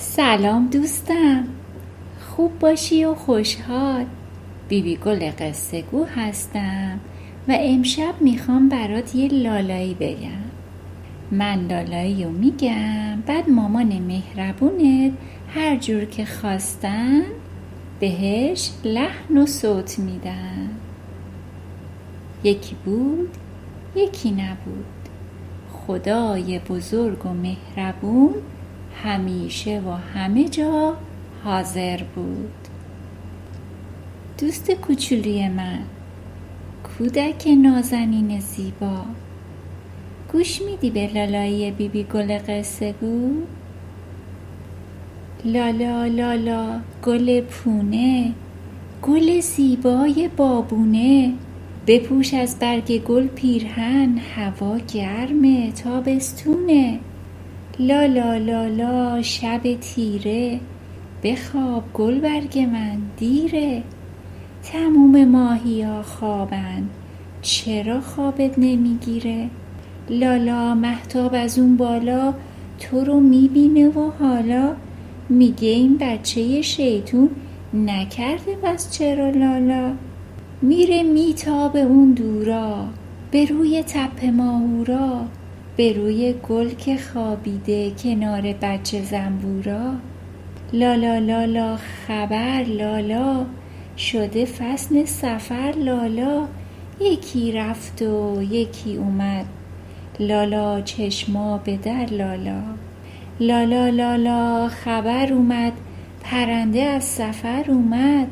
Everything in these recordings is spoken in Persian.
سلام دوستم. خوب باشی و خوشحال. بیبی گل قصه گو هستم و امشب می‌خوام برات یه لالایی بگم. من لالایی رو میگم بعد مامان مهربونت هر جور که خواستن بهش لحن و صوت میدن. یکی بود یکی نبود. خدای بزرگ و مهربون همیشه و همه جا حاضر بود. دوست کوچولی من کودک نازنین زیبا. گوش میدی به لالایی بیبی گل قصه گو؟ لالا لالا گل پونه گل زیبای بابونه. بپوش از برگ گل پیرهن هوا گرمه تابستونه. لالا لالا شب تیره. بخواب گل برگ من دیره. تموم ماهیا خوابن چرا خوابت نمی‌گیره؟ لالا مهتاب از اون بالا تو رو می‌بینه و حالا میگه این بچه شیطون نکرده بس چرا لالا میره میتابه اون دورا به روی تپه ماهورا. به روی گل که خوابیده کنار بچه زنبورا. لالا لالا خبر لالا شده فصل سفر لالا یکی رفت و یکی اومد. لالا چشما به در لالا لالا لالا خبر اومد. پرنده از سفر اومد.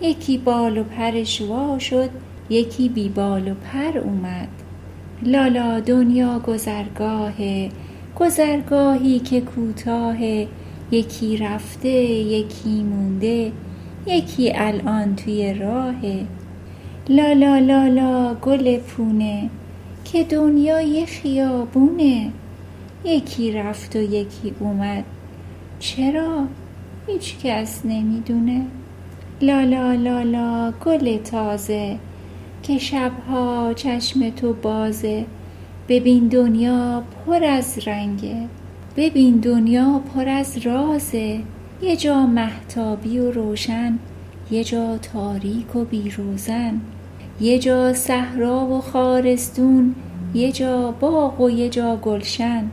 یکی بال و پرش وا شد یکی بی بال و پر اومد. لالا دنیا گذرگاهه گذرگاهی که کوتاهه یکی رفته یکی مونده یکی الان توی راهه لالا لالا گل پونه که دنیا یه خیابونه. یکی رفت و یکی اومد. چرا؟ هیچ کس نمی‌دونه. لالا لالا گل تازه. که شبها چشم تو بازه. ببین دنیا پر از رنگه. ببین دنیا پر از رازه. یه جا مهتابی و روشن یه جا تاریک و بیروزن. یه جا صحرا و خارستون یه جا باغ و یه جا گلشن.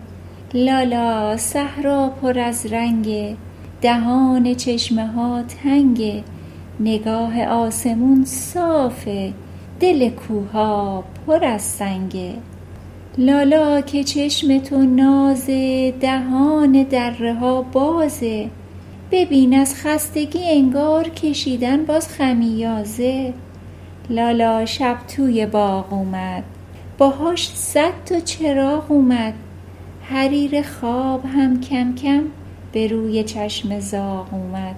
لالا صحرا پر از رنگه. دهان چشمه ها تنگه. نگاه آسمون صافه. دل کوها پر از سنگه لالا که چشم تو نازه دهان دره ها بازه ببین از خستگی انگار کشیدن باز خمیازه لالا شب توی باغ اومد باهاش صد تا چراغ اومد. حریر خواب هم کم کم به روی چشم زاغ اومد.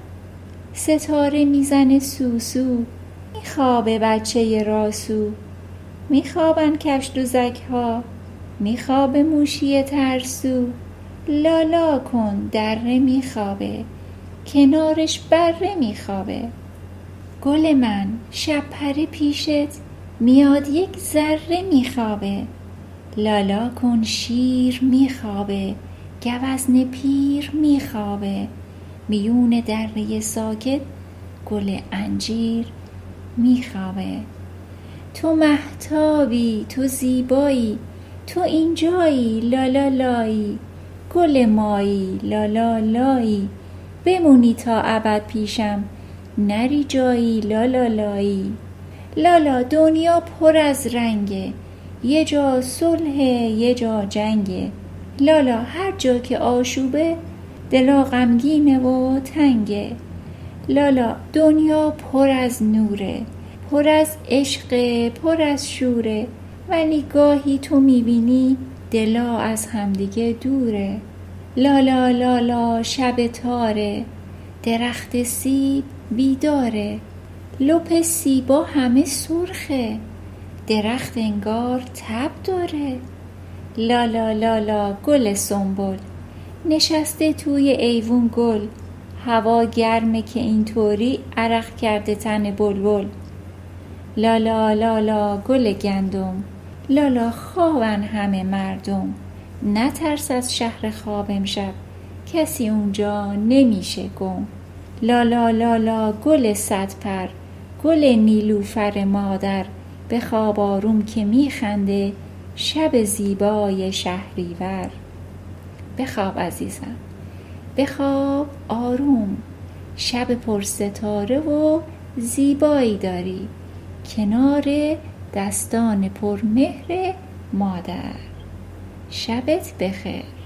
ستاره می‌زنه سوسو میخوابه بچه راسو. میخوابن کشدوزک ها میخوابه موشی ترسو. لالا کن دره میخوابه. کنارش بره میخوابه. گل من شب پره پیشت. میاد یک ذره میخوابه. لالا کن شیر میخوابه. گوزن پیر میخوابه. میون دره ساکت. گل انجیر میخوابه. تو مهتابی تو زیبایی تو اینجایی لالا لایی گل مایی لالا لایی بمونی تا ابد پیشم نری جایی لالا لایی لالا دنیا پر از رنگه. یه جا صلح یه جا جنگه. لالا هر جا که آشوبه دلا غمگینه و تنگه. لالا دنیا پر از نوره پر از عشقه پر از شوره ولی گاهی تو می‌بینی دلا از همدیگه دوره. لالا لالا شب تاره درخت سیب بیداره. لپ سیبا همه سرخه درخت انگار تب داره. لالا لالا گل سنبل نشسته توی ایوون گل هوا گرمه که اینطوری عرق کرده تن بلبل. لالا لالا گل گندم. لالا خوابن همه مردم. نترس از شهر خواب امشب. کسی اونجا نمیشه گم. لا لا لا لا گل صد پر. گل نیلوفر مادر. بخواب آروم که میخنده شب زیبای شهریور. بخواب عزیزم. بخواب آروم. شب پر ستاره و زیبایی داری. کنار دستان پر مهر مادر. شبت بخیر.